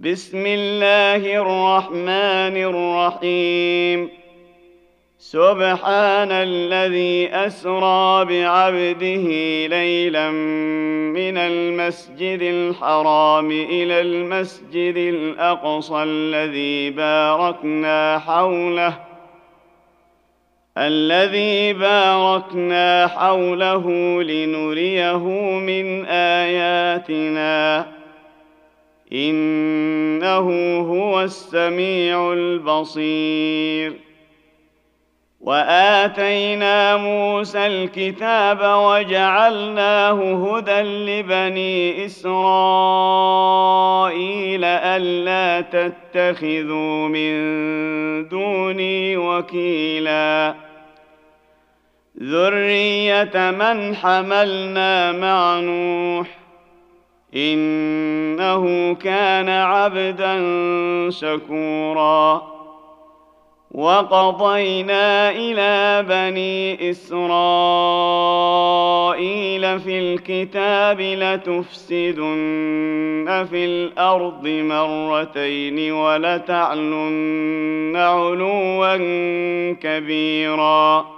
بسم الله الرحمن الرحيم. سبحان الذي أسرى بعبده ليلا من المسجد الحرام إلى المسجد الأقصى الذي باركنا حوله الذي باركنا حوله لنريه من آياتنا. إنه هو السميع البصير. وآتينا موسى الكتاب وجعلناه هدى لبني إسرائيل ألا تتخذوا من دوني وكيلا. ذرية من حملنا مع نوح إنه كان عبدا شكورا. وقضينا إلى بني إسرائيل في الكتاب لتفسدن في الأرض مرتين ولتعلن علوا كبيرا.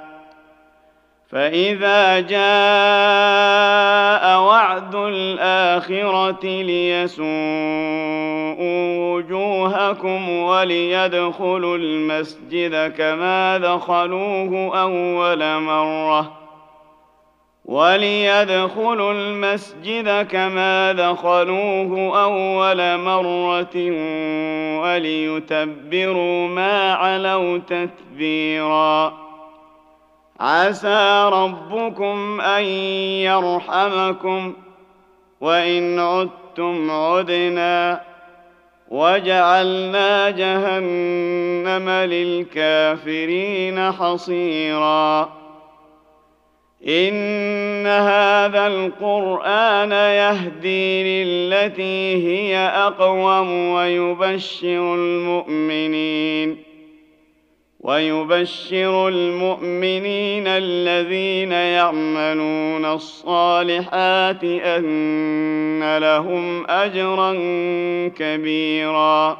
فإذا جاء وعد الآخرة ليسوءوا وجوهكم وليدخلوا المسجد كما دخلوه أول مرة. وليدخلوا المسجد كما دخلوه أول مرة وليتبروا ما علوا تتبيراً. عسى ربكم أن يرحمكم وإن عدتم عدنا وجعلنا جهنم للكافرين حصيرا. إن هذا القرآن يهدي للتي هي أقوم ويبشر المؤمنين. ويبشر المؤمنين الذين يعملون الصالحات أن لهم أجرا كبيرا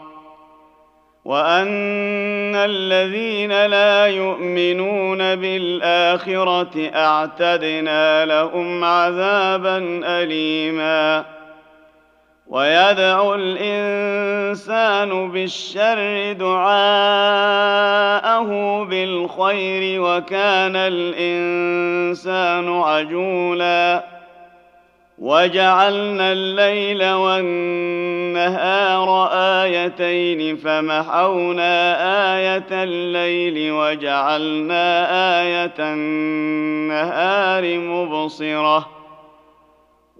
وأن الذين لا يؤمنون بالآخرة أعتدنا لهم عذابا أليما ويدعو الإنسان بالشر دعاءه بالخير وكان الإنسان عجولا. وجعلنا الليل والنهار آيتين فمحونا آية الليل وجعلنا آية النهار مبصرة.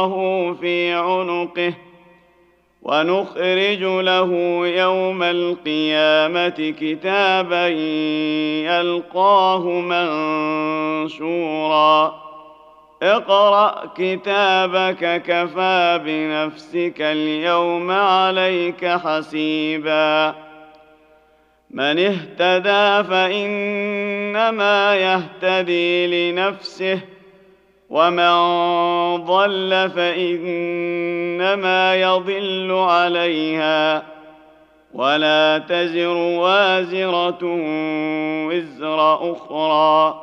طائره في عنقه ونخرج له يوم القيامة كتابا يلقاه منشورا. اقرأ كتابك كفى بنفسك اليوم عليك حسيبا. من اهتدى فإنما يهتدي لنفسه ومن ضل فانما يضل عليها ولا تزر وازره وزر أخرى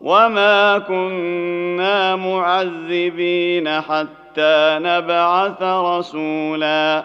وما كنا معذبين حتى نبعث رسولا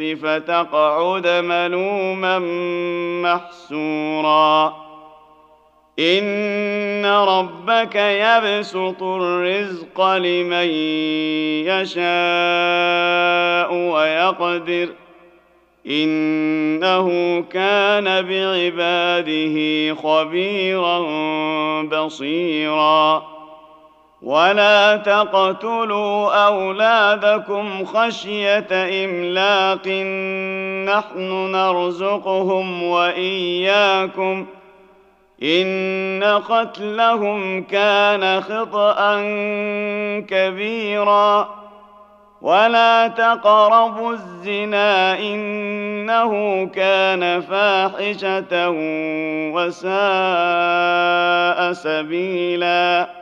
فتقعد ملوما محسورا إن ربك يبسط الرزق لمن يشاء ويقدر. إنه كان بعباده خبيرا بصيرا. ولا تقتلوا اولادكم خشيه املاق نحن نرزقهم واياكم ان قتلهم كان خطا كبيرا. ولا تقربوا الزنا انه كان فاحشه وساء سبيلا.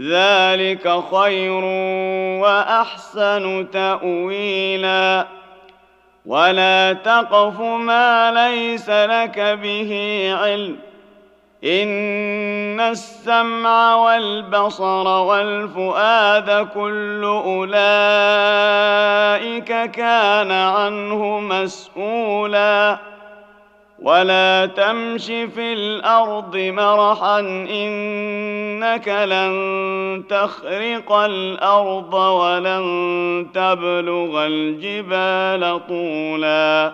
ذلك خير وأحسن تأويلا. ولا تقف ما ليس لك به علم. إن السمع والبصر والفؤاد كل أولئك كان عنه مسؤولا. ولا تمش في الأرض مرحا انك لن تخرق الأرض ولن تبلغ الجبال طولا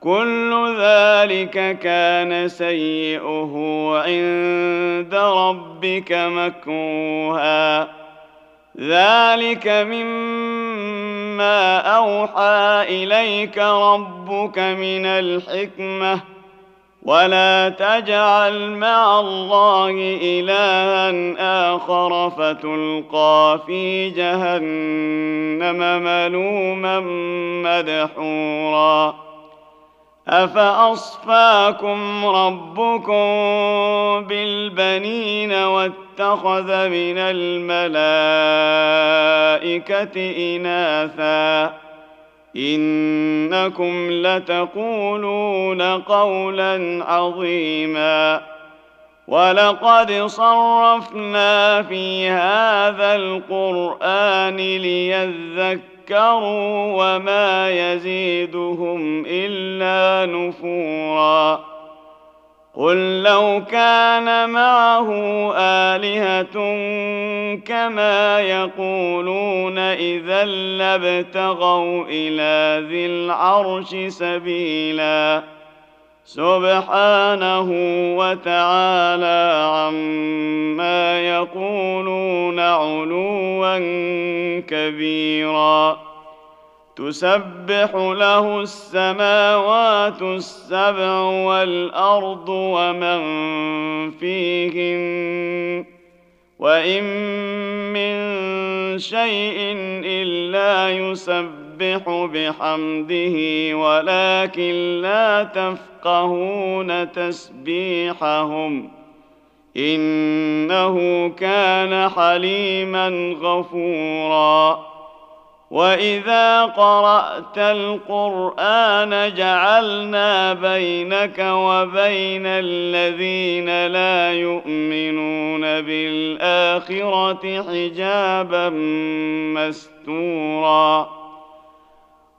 كل ذلك كان سيئه عند ربك مكروها ذلك مما اوحى اليك ربك من الحكمه ولا تجعل مع الله الها اخر فتلقى في جهنم ملوما مدحورا افاصفاكم ربكم بالبنين واتخذ من الملائكه اناثا انكم لتقولون قولا عظيما ولقد صرفنا في هذا القران ليذكر ذكروا وما يزيدهم إلا نفورا. قل لو كان معه آلهة كما يقولون إذا لابتغوا إلى ذي العرش سبيلا. سبحانه وتعالى عما يقولون علوا كبيرا. تسبح له السماوات السبع والأرض ومن فيهن وإن من شيء إلا يسبح بحمده ولكن لا تفقهون تسبيحهم إنه كان حليما غفورا وإذا قرأت القرآن جعلنا بينك وبين الذين لا يؤمنون بالآخرة حجابا مستورا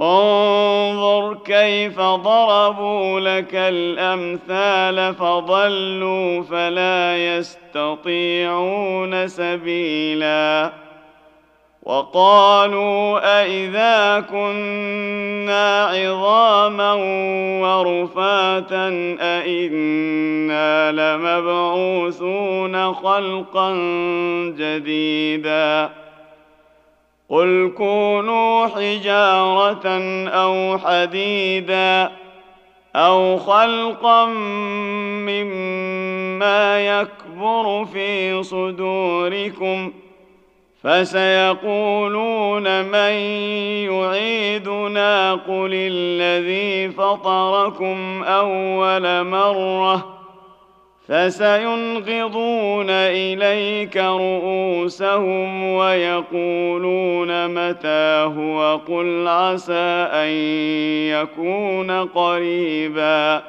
انظر كيف ضربوا لك الأمثال فضلوا فلا يستطيعون سبيلا. وقالوا أإذا كنا عظاما ورفاتا أإنا لمبعوثون خلقا جديدا. قل كونوا حجارة أو حديدا أو خلقا مما يكبر في صدوركم فسيقولون من يعيدنا قل الذي فطركم أول مرة فسينغضون إليك رؤوسهم ويقولون متى هو قل عسى أن يكون قريبا.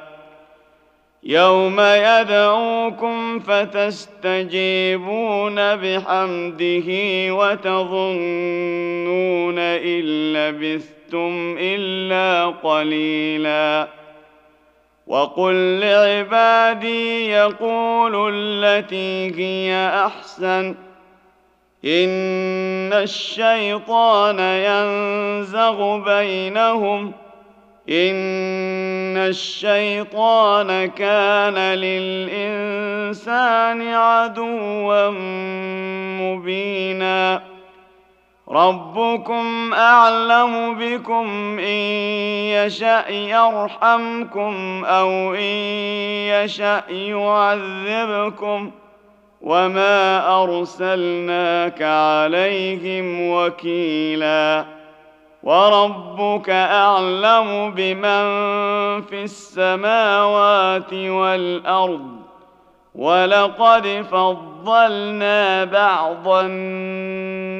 يوم يدعوكم فتستجيبون بحمده وتظنون إن لبثتم إلا قليلا. وقل لعبادي يقولوا التي هي أحسن. إن الشيطان ينزغ بينهم. إن الشيطان كان للإنسان عدوا مبينا. ربكم اعلم بكم ان يشا يرحمكم أو ان يشا يعذبكم وما ارسلناك عليهم وكيلا وربك اعلم بمن في السماوات والارض ولقد فضلنا بعض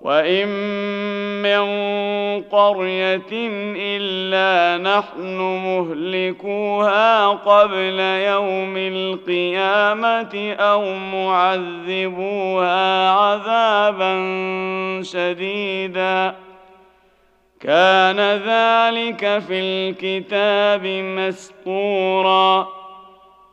وان من قريه الا نحن مهلكوها قبل يوم القيامه أو معذبوها عذابا شديدا كان ذلك في الكتاب مسطورا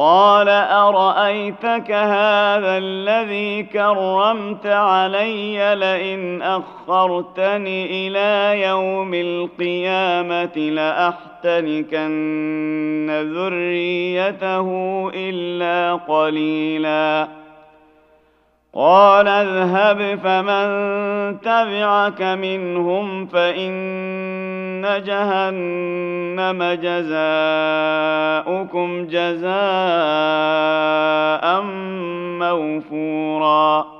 قال أرأيتك هذا الذي كرمت علي لئن أخرتني إلى يوم القيامة لاحتنكن ذريته إلا قليلا قال اذهب فمن تبعك منهم فإن جهنم جزاؤكم جزاء موفورا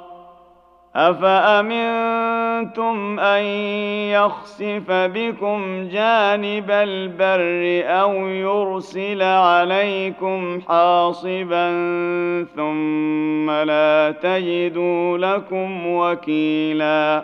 أفأمنتم أن يخسف بكم جانب البر أو يرسل عليكم حاصبا ثم لا تجدوا لكم وكيلا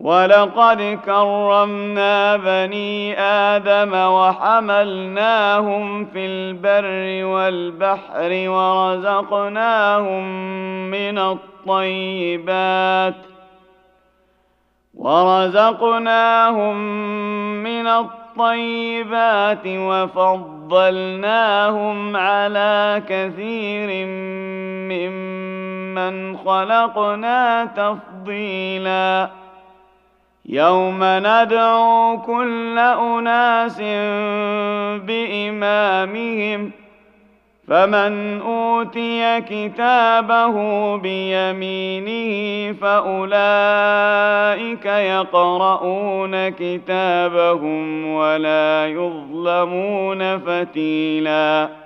ولقد كرمنا بني آدم وحملناهم في البر والبحر ورزقناهم من الطيبات ورزقناهم من الطيبات وفضلناهم على كثير ممن خلقنا تفضيلاً يوم ندعو كل اناس بامامهم فمن اوتي كتابه بيمينه فاولئك يقرؤون كتابهم ولا يظلمون فتيلاً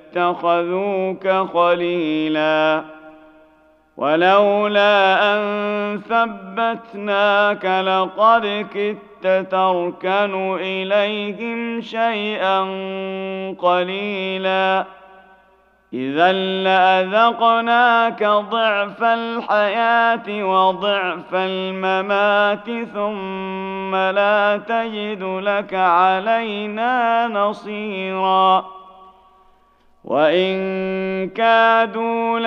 اتخذوك خليلا ولولا أن ثبتناك لقد كدت تركن إليهم شيئا قليلا. إذا لأذقناك ضعف الحياة وضعف الممات ثم لا تجد لك علينا نصيرا. وان كادوا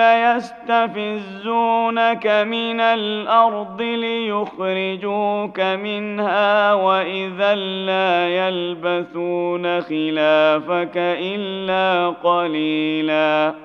ليستفزونك من الأرض ليخرجوك منها واذا لا يلبثون خلافك الا قليلا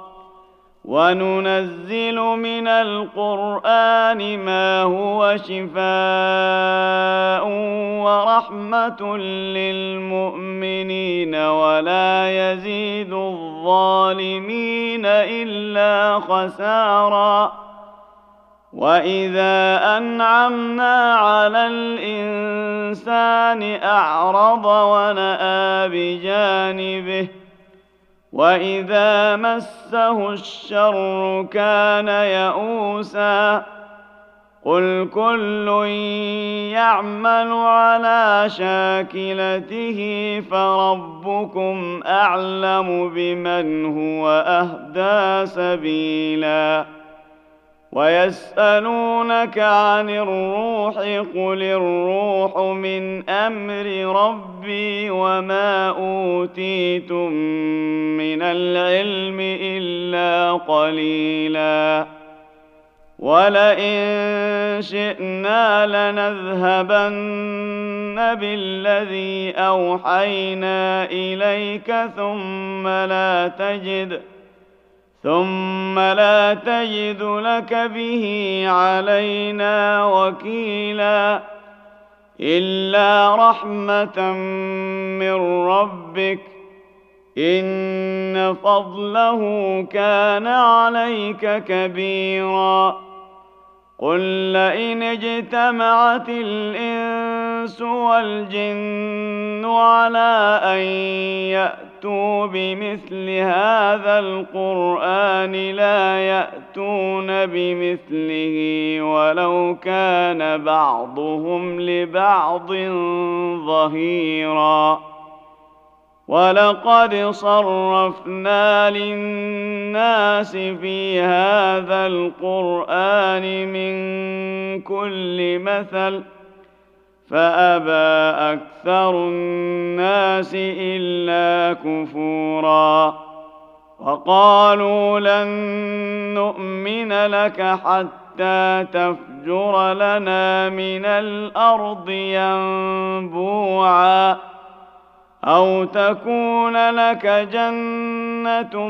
وننزل من القرآن ما هو شفاء ورحمة للمؤمنين ولا يزيد الظالمين إلا خسارا. وإذا أنعمنا على الإنسان أعرض ونأى بجانبه واذا مسه الشر كان يئوسا قل كل يعمل على شاكلته فربكم اعلم بمن هو اهدى سبيلا ويسألونك عن الروح قل الروح من أمر ربي وما أوتيتم من العلم إلا قليلا. ولئن شئنا لنذهبن بالذي أوحينا إليك ثم لا تجد. ثم لا تجد لك به علينا وكيلا الا رحمه من ربك ان فضله كان عليك كبيرا قل لئن اجتمعت الانس والجن على ان ياتوا بمثل هذا القرآن لا يأتون بمثله ولو كان بعضهم لبعض ظهيرا. ولقد صرفنا للناس في هذا القرآن من كل مثل فأبى أكثر الناس إلا كفورا. وقالوا لن نؤمن لك حتى تفجر لنا من الأرض ينبوعا. أو تكون لك جنة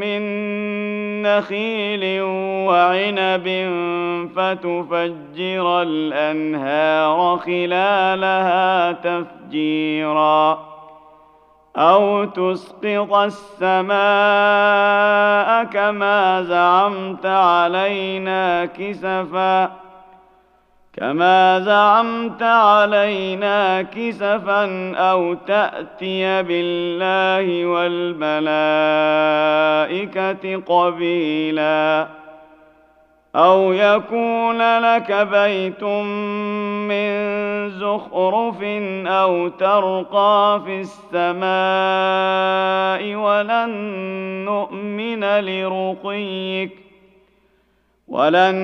من نخيل وعنب فتفجر الأنهار خلالها تفجيرا. أو تسقط السماء كما زعمت علينا كسفا. كما زعمت علينا كسفا أو تاتي بالله والملائكه قبيلا أو يكون لك بيت من زخرف أو ترقى في السماء ولن نؤمن لرقيك ولن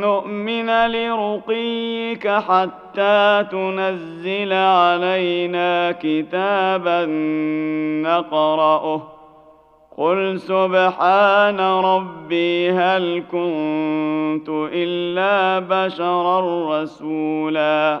نؤمن لرقيك حتى تنزل علينا كتابا نقراه قل سبحان ربي هل كنت الا بشرا رسولا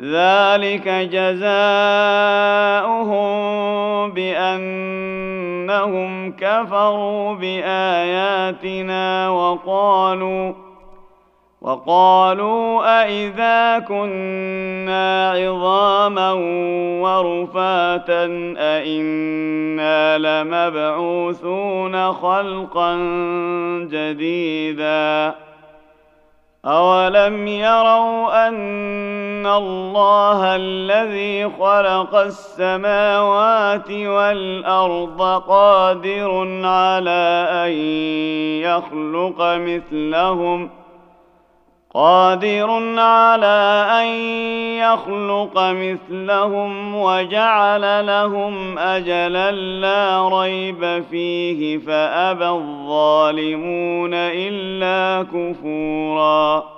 ذلك جزاؤهم بأنهم كفروا بآياتنا وقالوا وقالوا أإذا كنا عظاما ورفاتا أإنا لمبعوثون خلقا جديدا أولم يروا أن الله الذي خلق السماوات والأرض قادر على أن يخلق مثلهم ۖ قادر على أن يخلق مثلهم وجعل لهم أجلا لا ريب فيه فأبى الظالمون إلا كفورا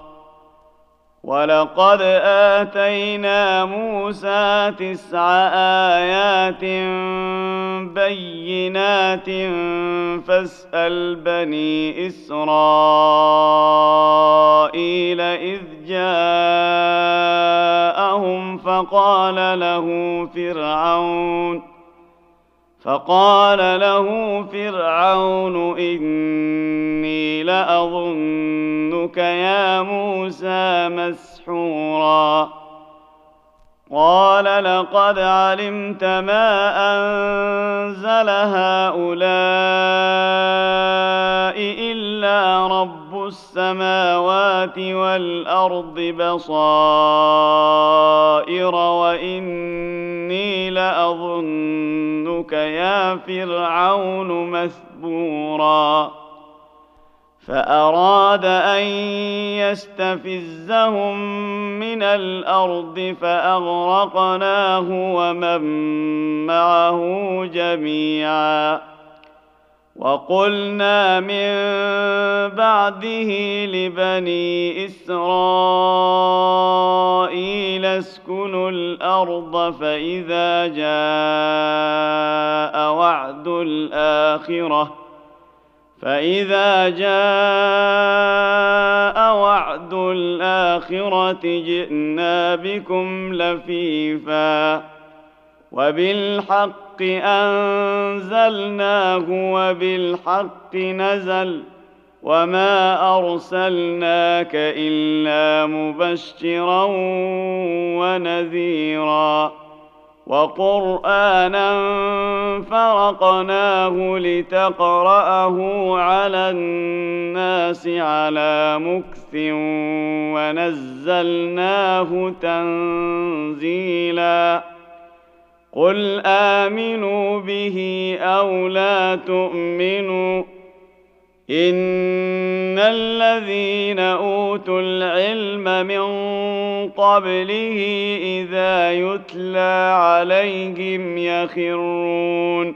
ولقد اتينا موسى تسع ايات بينات فاسال بني اسرائيل اذ جاءهم فقال له فرعون فقال له فرعون إني لأظنك يا موسى مسحورا. قال لقد علمت ما أنزل هؤلاء إلا رب السماوات والأرض بصائر وإني لأظنك يا فرعون مثبورا. فأراد أن يستفزهم من الأرض فأغرقناه ومن معه جميعا. وقلنا من بعده لبني إسرائيل اسكنوا الأرض فإذا جاء وعد الآخرة فإذا جاء وعد الآخرة جئنا بكم لفيفا وبالحق أنزلناه وبالحق نزل وما أرسلناك إلا مبشرا ونذيرا وقرآنا فرقناه لتقرأه على الناس على مكث ونزلناه تنزيلا قل امنوا به أو لا تؤمنوا ان الذين اوتوا العلم من قبله اذا يتلى عليهم يخرون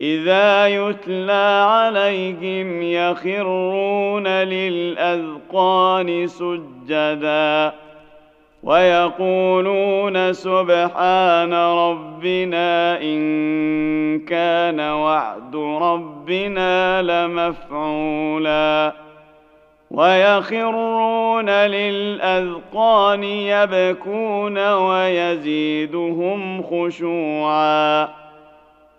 اذا يتلى عليهم يخرون للاذقان سجدا ويقولون سبحان ربنا إن كان وعد ربنا لمفعولا. ويخرون للأذقان يبكون ويزيدهم خشوعا.